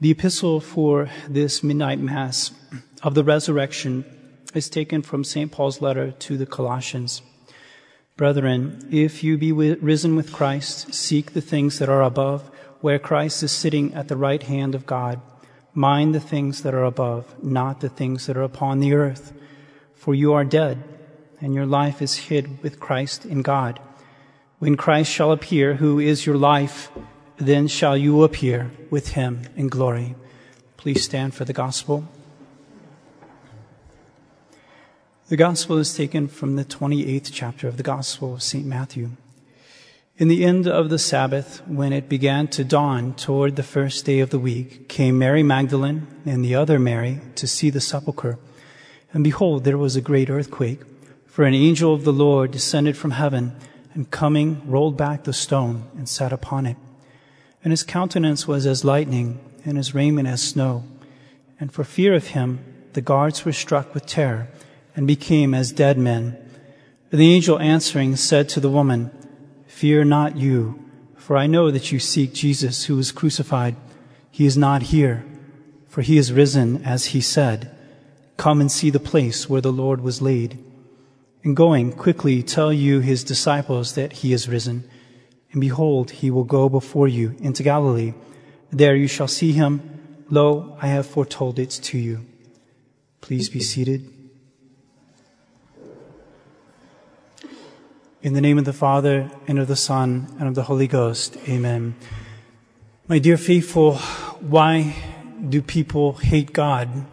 The epistle for this midnight mass of the resurrection is taken from St. Paul's letter to the Colossians. Brethren, if you be risen with Christ, seek the things that are above, where Christ is sitting at the right hand of God. Mind the things that are above, not the things that are upon the earth. For you are dead, and your life is hid with Christ in God. When Christ shall appear, who is your life, then shall you appear with him in glory. Please stand for the gospel. The gospel is taken from the 28th chapter of the gospel of St. Matthew. In the end of the Sabbath, when it began to dawn toward the first day of the week, came Mary Magdalene and the other Mary to see the sepulchre. And behold, there was a great earthquake, for an angel of the Lord descended from heaven, and coming rolled back the stone and sat upon it and his countenance was as lightning, and his raiment as snow. And for fear of him, the guards were struck with terror, and became as dead men. And the angel answering said to the woman, Fear not you, for I know that you seek Jesus who was crucified. He is not here, for he is risen as he said. Come and see the place where the Lord was laid. And going quickly tell you his disciples that he is risen and behold, he will go before you into Galilee. There you shall see him. Lo, I have foretold it to you. Please be seated. In the name of the Father, and of the Son, and of the Holy Ghost. Amen. My dear faithful, why do people hate God?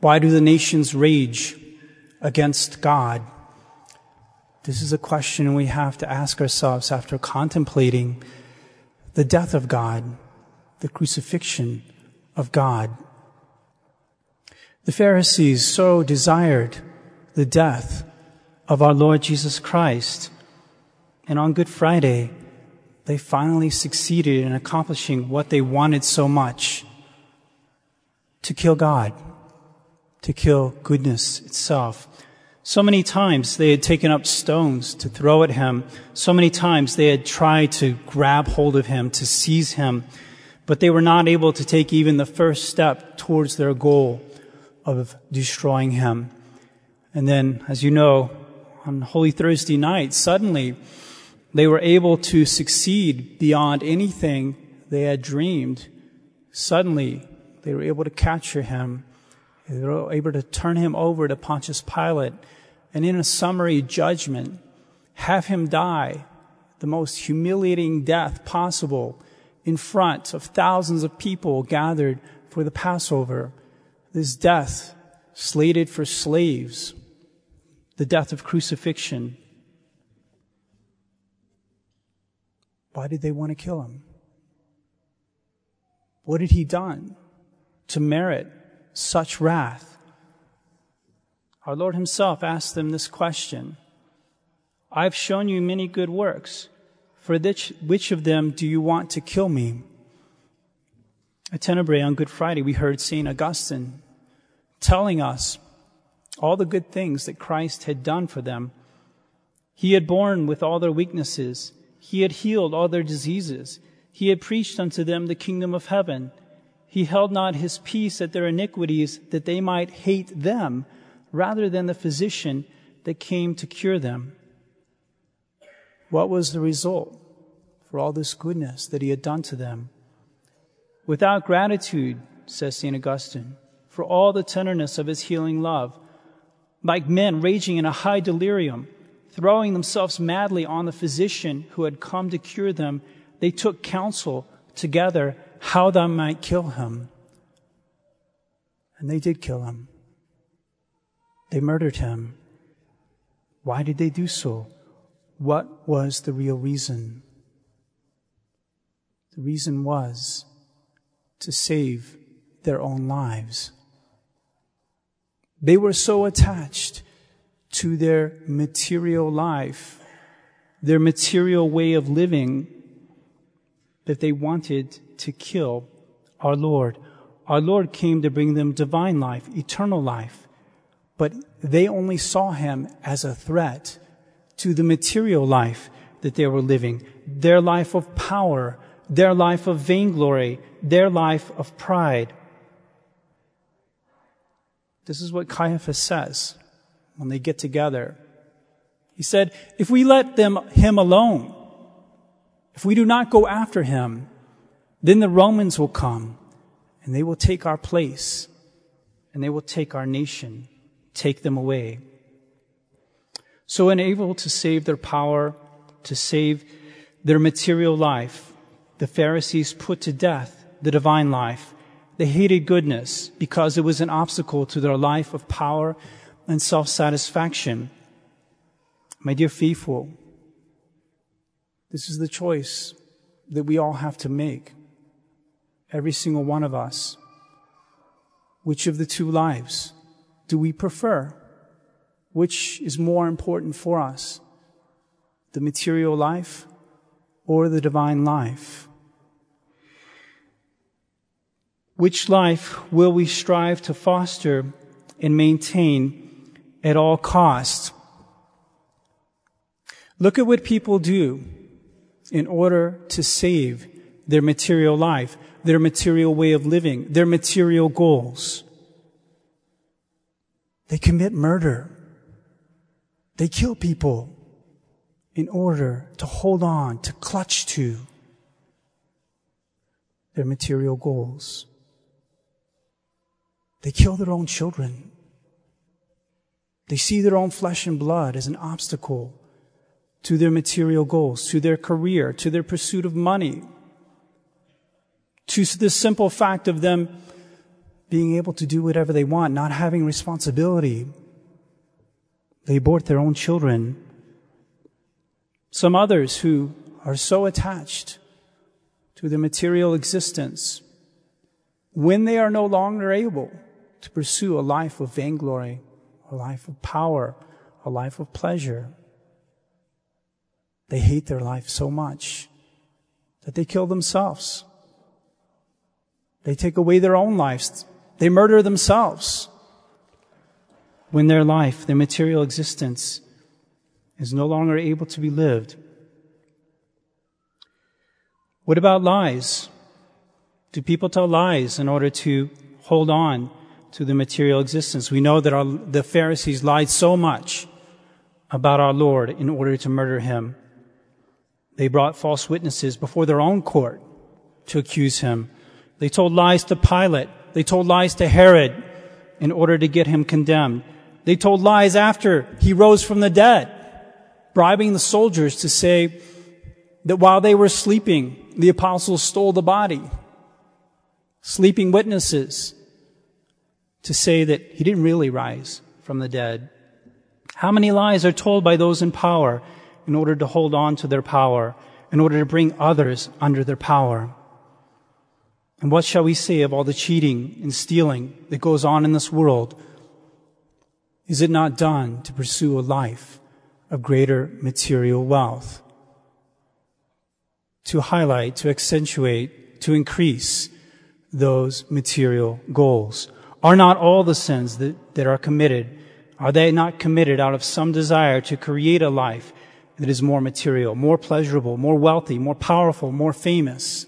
Why do the nations rage against God? This is a question we have to ask ourselves after contemplating the death of God, the crucifixion of God. The Pharisees so desired the death of our Lord Jesus Christ. And on Good Friday, they finally succeeded in accomplishing what they wanted so much to kill God, to kill goodness itself. So many times they had taken up stones to throw at him. So many times they had tried to grab hold of him, to seize him, but they were not able to take even the first step towards their goal of destroying him. And then, as you know, on Holy Thursday night, suddenly they were able to succeed beyond anything they had dreamed. Suddenly, they were able to capture him they were able to turn him over to Pontius Pilate and in a summary judgment, have him die the most humiliating death possible in front of thousands of people gathered for the Passover. This death slated for slaves, the death of crucifixion. Why did they want to kill him? What had he done to merit such wrath? Our Lord Himself asked them this question I've shown you many good works. For which, which of them do you want to kill me? At Tenebrae on Good Friday, we heard St. Augustine telling us all the good things that Christ had done for them. He had borne with all their weaknesses. He had healed all their diseases. He had preached unto them the kingdom of heaven. He held not his peace at their iniquities that they might hate them rather than the physician that came to cure them. What was the result for all this goodness that he had done to them? Without gratitude, says St. Augustine, for all the tenderness of his healing love, like men raging in a high delirium, throwing themselves madly on the physician who had come to cure them, they took counsel together how they might kill him. And they did kill him. They murdered him. Why did they do so? What was the real reason? The reason was to save their own lives. They were so attached to their material life, their material way of living, that they wanted to kill our Lord. Our Lord came to bring them divine life, eternal life. But they only saw him as a threat to the material life that they were living, their life of power, their life of vainglory, their life of pride. This is what Caiaphas says when they get together. He said, if we let them, him alone, if we do not go after him, then the Romans will come and they will take our place and they will take our nation, take them away. So unable to save their power, to save their material life, the Pharisees put to death the divine life. They hated goodness because it was an obstacle to their life of power and self-satisfaction. My dear faithful, this is the choice that we all have to make. Every single one of us. Which of the two lives do we prefer? Which is more important for us? The material life or the divine life? Which life will we strive to foster and maintain at all costs? Look at what people do in order to save their material life, their material way of living, their material goals. They commit murder. They kill people in order to hold on, to clutch to their material goals. They kill their own children. They see their own flesh and blood as an obstacle to their material goals, to their career, to their pursuit of money, to the simple fact of them being able to do whatever they want, not having responsibility. They abort their own children. Some others who are so attached to their material existence, when they are no longer able to pursue a life of vainglory, a life of power, a life of pleasure, they hate their life so much that they kill themselves. They take away their own lives. They murder themselves when their life, their material existence, is no longer able to be lived. What about lies? Do people tell lies in order to hold on to the material existence? We know that our, the Pharisees lied so much about our Lord in order to murder him. They brought false witnesses before their own court to accuse him. They told lies to Pilate. They told lies to Herod in order to get him condemned. They told lies after he rose from the dead, bribing the soldiers to say that while they were sleeping, the apostles stole the body. Sleeping witnesses to say that he didn't really rise from the dead. How many lies are told by those in power in order to hold on to their power, in order to bring others under their power? And what shall we say of all the cheating and stealing that goes on in this world? Is it not done to pursue a life of greater material wealth? To highlight, to accentuate, to increase those material goals. Are not all the sins that, that are committed, are they not committed out of some desire to create a life that is more material, more pleasurable, more wealthy, more powerful, more famous?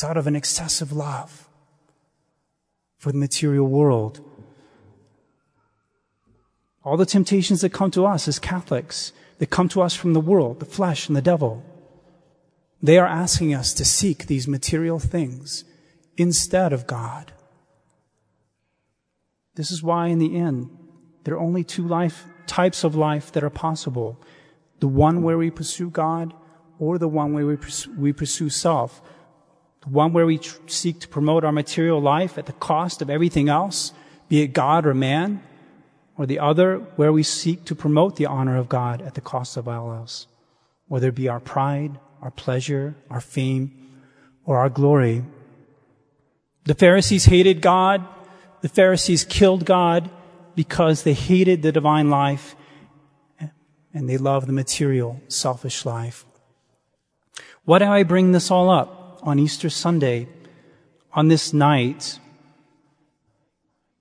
It's out of an excessive love for the material world. All the temptations that come to us as Catholics, that come to us from the world, the flesh and the devil, they are asking us to seek these material things instead of God. This is why in the end, there are only two life, types of life that are possible. The one where we pursue God or the one where we pursue, we pursue self. One where we tr- seek to promote our material life at the cost of everything else, be it God or man, or the other where we seek to promote the honor of God at the cost of all else, whether it be our pride, our pleasure, our fame, or our glory. The Pharisees hated God. The Pharisees killed God because they hated the divine life and they loved the material, selfish life. Why do I bring this all up on Easter Sunday, on this night?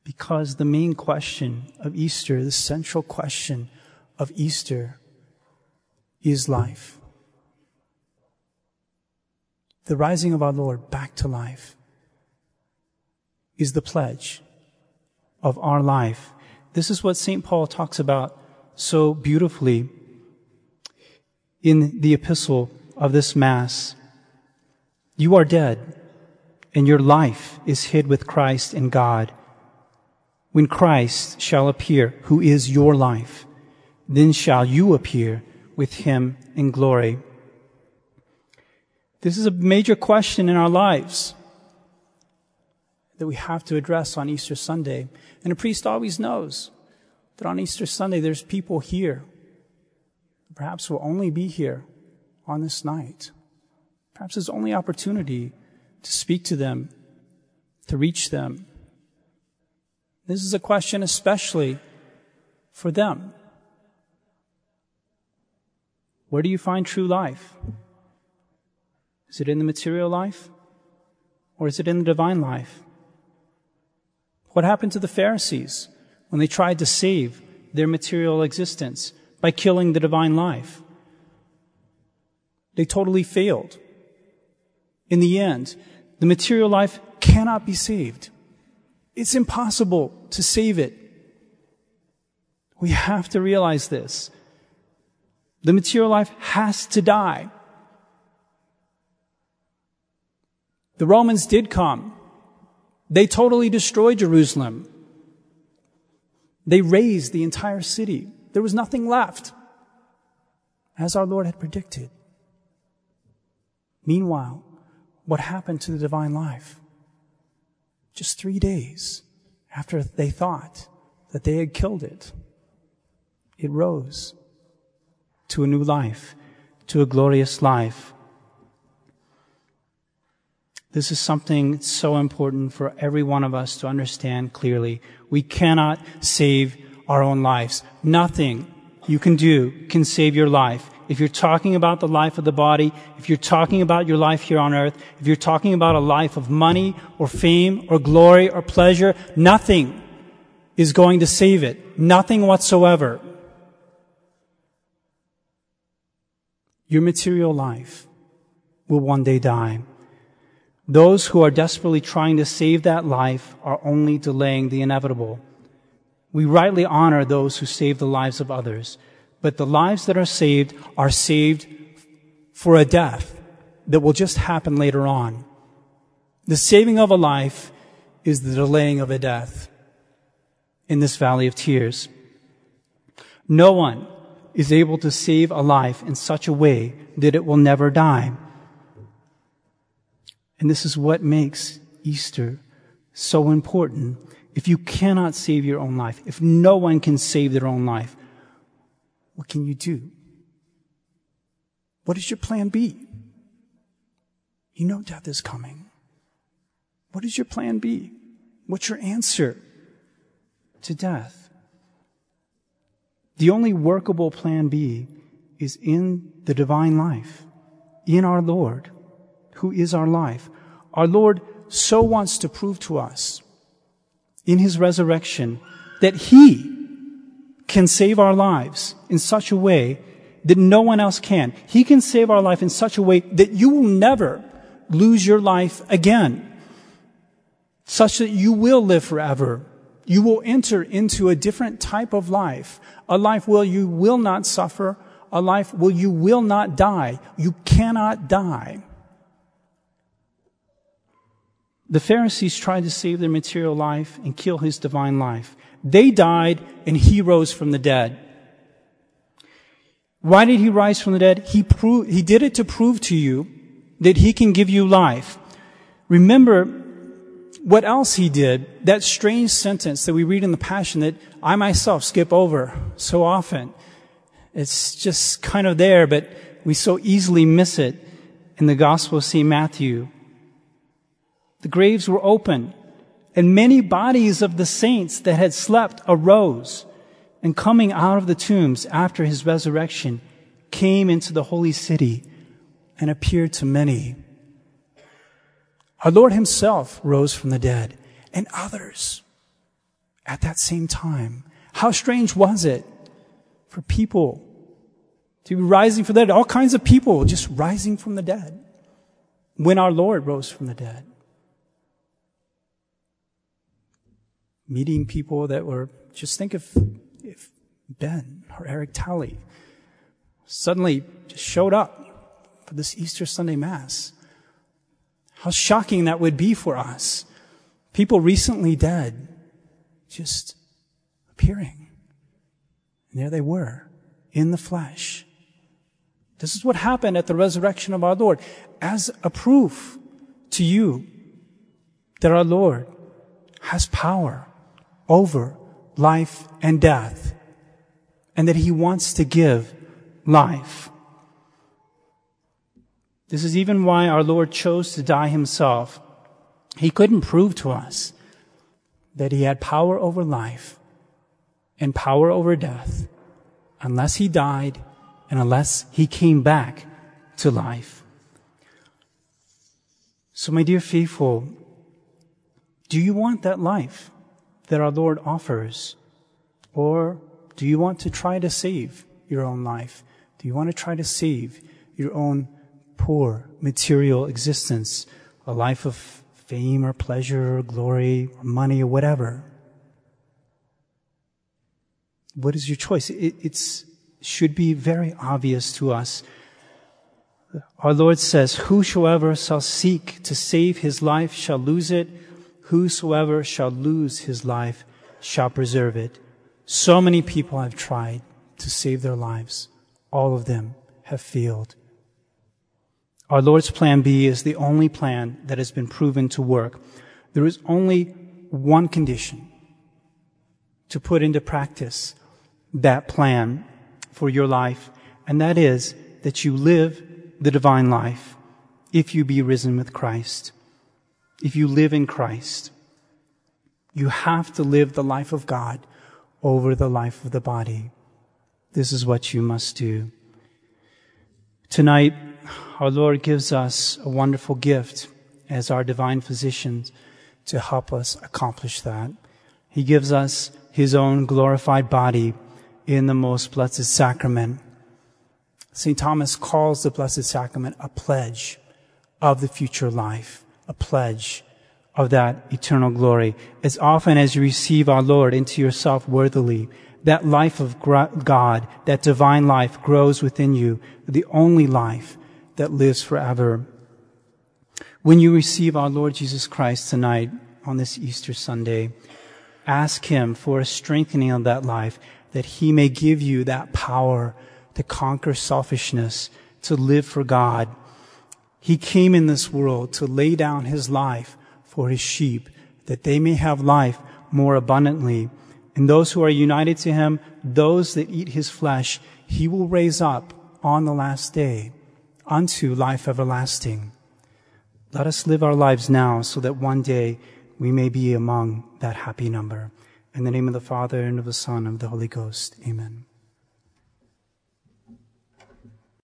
Because the main question of Easter, the central question of Easter is life the rising of our Lord back to life, is the pledge of our life. This is what St. Paul talks about so beautifully in the epistle of this Mass. You are dead, and your life is hid with Christ in God. When Christ shall appear, who is your life, then shall you appear with him in glory. This is a major question in our lives that we have to address on Easter Sunday. And a priest always knows that on Easter Sunday there's people here, perhaps will only be here on this night. Perhaps his only opportunity to speak to them, to reach them. This is a question especially for them. Where do you find true life? Is it in the material life? Or is it in the divine life? What happened to the Pharisees when they tried to save their material existence by killing the divine life? They totally failed. In the end, the material life cannot be saved. It's impossible to save it. We have to realize this. The material life has to die. The Romans did come. They totally destroyed Jerusalem. They razed the entire city. There was nothing left, as our Lord had predicted. Meanwhile, what happened to the divine life? Just three days after they thought that they had killed it, it rose to a new life, to a glorious life. This is something so important for every one of us to understand clearly. We cannot save our own lives. Nothing you can do can save your life if you're talking about the life of the body, if you're talking about your life here on earth, if you're talking about a life of money or fame or glory or pleasure, nothing is going to save it. Nothing whatsoever. Your material life will one day die. Those who are desperately trying to save that life are only delaying the inevitable. We rightly honor those who save the lives of others but the lives that are saved are saved for a death that will just happen later on. The saving of a life is the delaying of a death in this valley of tears. No one is able to save a life in such a way that it will never die. And this is what makes Easter so important. If you cannot save your own life, if no one can save their own life, what can you do? What is your plan B? You know death is coming. What is your plan B? What's your answer to death? The only workable plan B is in the divine life, in our Lord, who is our life. Our Lord so wants to prove to us in his resurrection that he can save our lives in such a way that no one else can. He can save our life in such a way that you will never lose your life again, such that you will live forever. You will enter into a different type of life, a life where you will not suffer, a life where you will not die. You cannot die. The Pharisees tried to save their material life and kill his divine life. They died and he rose from the dead. Why did he rise from the dead? He proved, he did it to prove to you that he can give you life. Remember what else he did, that strange sentence that we read in the Passion that I myself skip over so often. It's just kind of there, but we so easily miss it in the Gospel of St. Matthew. The graves were open and many bodies of the saints that had slept arose and coming out of the tombs after his resurrection came into the holy city and appeared to many. Our Lord himself rose from the dead and others at that same time. How strange was it for people to be rising from the dead? All kinds of people just rising from the dead. when our Lord rose from the dead. Meeting people that were, just think if, if Ben or Eric Talley suddenly just showed up for this Easter Sunday Mass. How shocking that would be for us. People recently dead just appearing. And there they were in the flesh. This is what happened at the resurrection of our Lord as a proof to you that our Lord has power over life and death and that he wants to give life. This is even why our Lord chose to die himself. He couldn't prove to us that he had power over life and power over death unless he died and unless he came back to life. So, my dear faithful, do you want that life that our Lord offers? Or do you want to try to save your own life? Do you want to try to save your own poor material existence, a life of fame or pleasure or glory or money or whatever? What is your choice? It should be very obvious to us. Our Lord says, Whosoever shall seek to save his life shall lose it. Whosoever shall lose his life shall preserve it. So many people have tried to save their lives. All of them have failed. Our Lord's plan B is the only plan that has been proven to work. There is only one condition to put into practice that plan for your life, and that is that you live the divine life if you be risen with Christ. If you live in Christ, you have to live the life of God over the life of the body. This is what you must do. Tonight, our Lord gives us a wonderful gift as our divine physician to help us accomplish that. He gives us his own glorified body in the most blessed sacrament. St. Thomas calls the blessed sacrament a pledge of the future life, a pledge of that eternal glory. As often as you receive our Lord into yourself worthily, that life of God, that divine life grows within you, the only life that lives forever. When you receive our Lord Jesus Christ tonight on this Easter Sunday, ask Him for a strengthening of that life, that He may give you that power to conquer selfishness, to live for God. He came in this world to lay down His life for his sheep, that they may have life more abundantly. And those who are united to him, those that eat his flesh, he will raise up on the last day unto life everlasting. Let us live our lives now so that one day we may be among that happy number. In the name of the Father and of the Son and of the Holy Ghost. Amen.